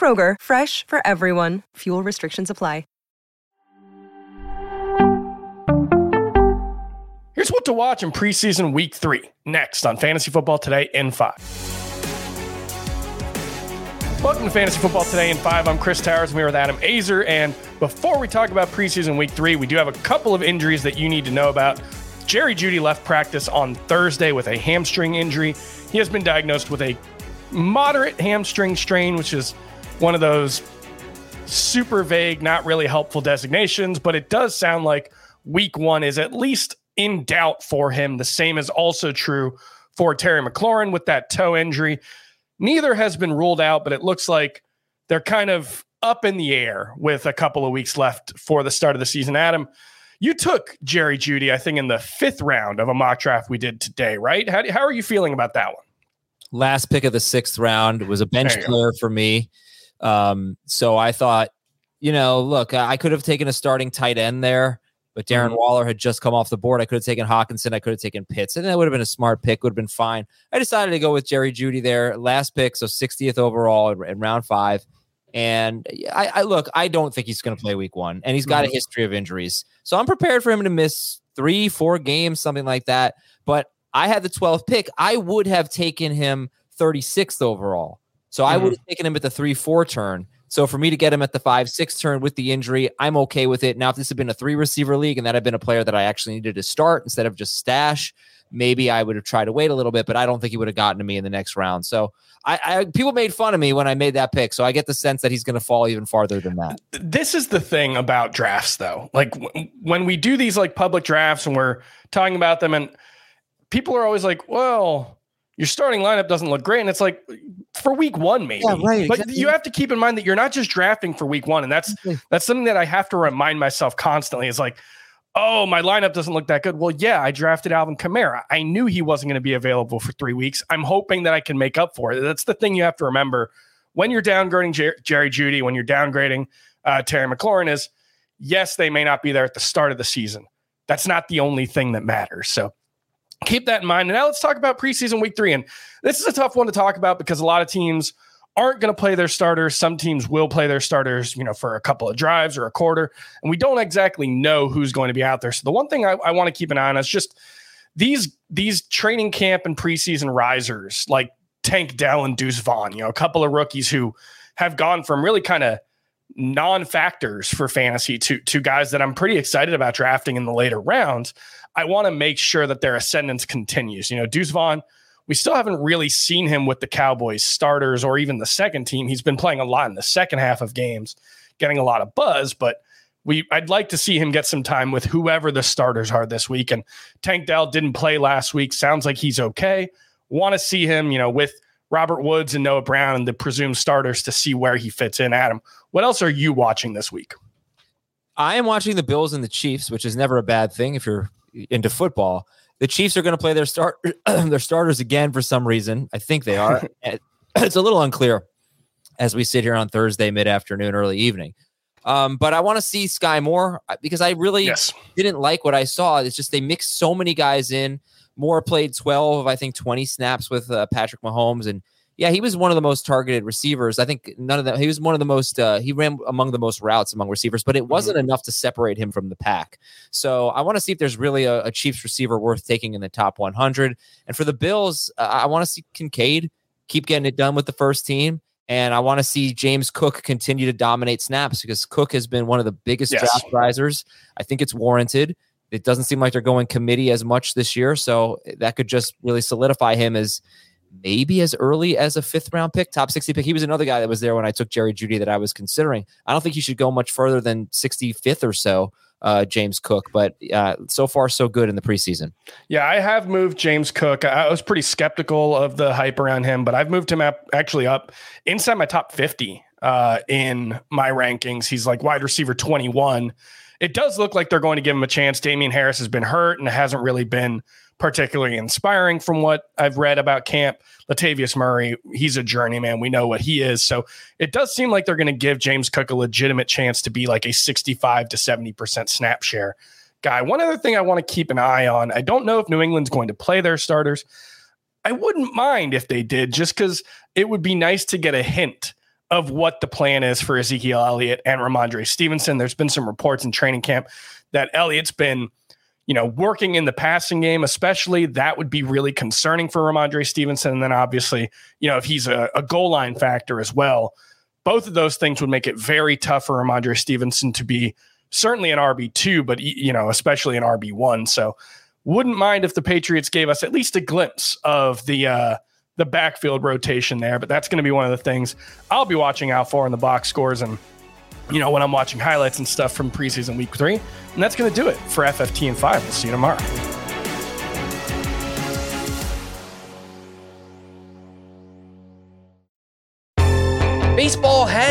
Kroger, fresh for everyone. Fuel restrictions apply. Here's what to watch in preseason week three. Next on Fantasy Football Today in five. Welcome to Fantasy Football Today in five. I'm Chris Towers. I'm here with Adam Aizer. And before we talk about preseason week three, we do have a couple of injuries that you need to know about. Jerry Jeudy left practice on Thursday with a hamstring injury. He has been diagnosed with a moderate hamstring strain, which is one of those super vague, not really helpful designations, but it does sound like week one is at least in doubt for him. The same is also true for Terry McLaurin with that toe injury. Neither has been ruled out, but it looks like they're kind of up in the air with a couple of weeks left for the start of the season. Adam, you took Jerry Jeudy, I think, in the fifth round of a mock draft we did today, right? How, how are you feeling about that one? Last pick of the sixth round was a bench player for me. Um, so I thought, you know, look, I could have taken a starting tight end there. But Darren mm-hmm. Waller had just come off the board. I could have taken Hockenson. I could have taken Pitts. And that would have been a smart pick, would have been fine. I decided to go with Jerry Jeudy there. Last pick, so 60th overall in, in round five. And I, I, look, I don't think he's going to play week one. And he's got mm-hmm. a history of injuries. So I'm prepared for him to miss three, four games, something like that. But I had the 12th pick. I would have taken him 36th overall. So mm-hmm. I would have taken him at the 3 4 turn. So for me to get him at the five, six turn with the injury, I'm okay with it. Now, if this had been a three receiver league and that had been a player that I actually needed to start instead of just stash, maybe I would have tried to wait a little bit, but I don't think he would have gotten to me in the next round. So I, I people made fun of me when I made that pick. So I get the sense that he's going to fall even farther than that. This is the thing about drafts though. Like w- when we do these like public drafts and we're talking about them and people are always like, well, your starting lineup doesn't look great. And it's like for week one, maybe. Yeah, right. But exactly. you have to keep in mind that you're not just drafting for week one. And that's that's something that I have to remind myself constantly. It's like, oh, my lineup doesn't look that good. Well, yeah, I drafted Alvin Kamara. I knew he wasn't going to be available for three weeks. I'm hoping that I can make up for it. That's the thing you have to remember when you're downgrading Jer- Jerry Jeudy, when you're downgrading uh, Terry McLaurin, is yes, they may not be there at the start of the season. That's not the only thing that matters. So keep that in mind. And now let's talk about preseason week three. And this is a tough one to talk about because a lot of teams aren't going to play their starters. Some teams will play their starters, you know, for a couple of drives or a quarter. And we don't exactly know who's going to be out there. So the one thing I, I want to keep an eye on is just these these training camp and preseason risers like Tank Dell and Deuce Vaughn, you know, a couple of rookies who have gone from really kind of non-factors for fantasy to to guys that I'm pretty excited about drafting in the later rounds. I want to make sure that their ascendance continues. You know, Deuce Vaughn, we still haven't really seen him with the Cowboys starters or even the second team. He's been playing a lot in the second half of games, getting a lot of buzz, but we I'd like to see him get some time with whoever the starters are this week. And Tank Dell didn't play last week. Sounds like he's okay. Want to see him, you know, with Robert Woods and Noah Brown and the presumed starters to see where he fits in. Adam, what else are you watching this week? I am watching the Bills and the Chiefs, which is never a bad thing if you're into football. The Chiefs are going to play their start their starters again for some reason. I think they are. it's a little unclear as we sit here on Thursday mid afternoon, early evening. Um, but I want to see Skyy Moore uh, because I really yes. didn't like what I saw. It's just they mixed so many guys in. Moore played 12, I think 20 snaps with uh, Patrick Mahomes and yeah, he was one of the most targeted receivers. I think none of them. He was one of the most. Uh, he ran among the most routes among receivers, but it wasn't mm-hmm. enough to separate him from the pack. So I want to see if there's really a, a, Chiefs receiver worth taking in the top 100. And for the Bills, uh, I want to see Kincaid keep getting it done with the first team. And I want to see James Cook continue to dominate snaps because Cook has been one of the biggest Yes. draft risers. I think it's warranted. It doesn't seem like they're going committee as much this year. So that could just really solidify him as maybe as early as a fifth round pick, top 60 pick. He was another guy that was there when I took Jerry Jeudy that I was considering. I don't think he should go much further than 65th or so, uh, James Cook, but uh, so far, so good in the preseason. Yeah, I have moved James Cook. I was pretty skeptical of the hype around him, but I've moved him up actually up inside my top 50 uh, in my rankings. He's like wide receiver 21. It does look like they're going to give him a chance. Damien Harris has been hurt and hasn't really been particularly inspiring from what I've read about camp. Latavius Murray, he's a journeyman. We know what he is. So it does seem like they're going to give James Cook a legitimate chance to be like a 65 to 70% snap share guy. One other thing I want to keep an eye on I don't know if New England's going to play their starters. I wouldn't mind if they did, just because it would be nice to get a hint of what the plan is for Ezekiel Elliott and Rhamondre Stevenson. There's been some reports in training camp that Elliott's been, you know, working in the passing game, especially. That would be really concerning for Rhamondre Stevenson. And then obviously, you know, if he's a, a goal line factor as well, both of those things would make it very tough for Rhamondre Stevenson to be certainly an RB2, but, you know, especially an RB1. So wouldn't mind if the Patriots gave us at least a glimpse of the, uh, the backfield rotation there, but that's going to be one of the things I'll be watching out for in the box scores and you know when I'm watching highlights and stuff from preseason week three. And that's going to do it for FFT and five. We'll see you tomorrow.